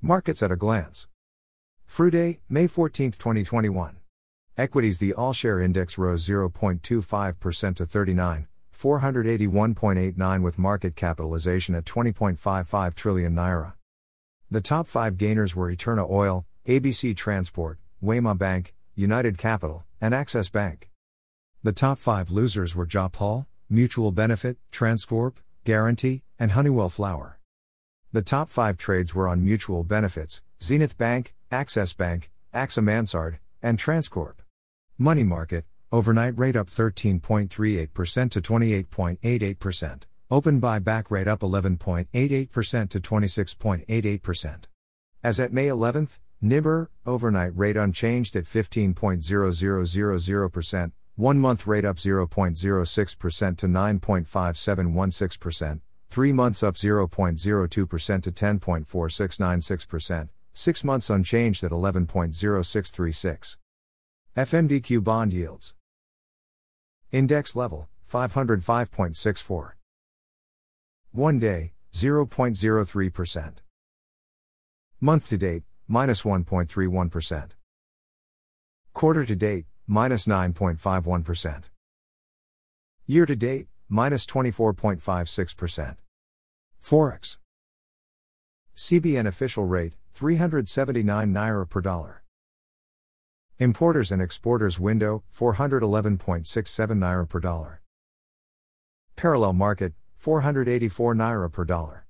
Markets at a glance. Friday, May 14, 2021. Equities The All Share Index rose 0.25% to 39, 481.89 with market capitalization at 20.55 trillion naira. The top 5 gainers were Eterna Oil, ABC Transport, Wema Bank, United Capital, and Access Bank. The top 5 losers were Japaul, Mutual Benefit, Transcorp, Guaranty, and Honeywell Flour. The top 5 trades were on Mutual Benefits, Zenith Bank, Access Bank, AXA Mansard, and Transcorp. Money market, overnight rate up 13.38% to 28.88%. Open buyback rate up 11.88% to 26.88%. As at May 11th, NIBOR, overnight rate unchanged at 15.0000%, one month rate up 0.06% to 9.5716%, three months up 0.02% to 10.4696%, six months unchanged at 11.0636. FMDQ bond yields. Index level 505.64. One day 0.03%. Month to date minus 1.31%. Quarter to date minus 9.51%. Year to date minus 24.56%. Forex. CBN official rate 379 naira per dollar. Importers and exporters window 411.67 naira per dollar. Parallel market 484 naira per dollar.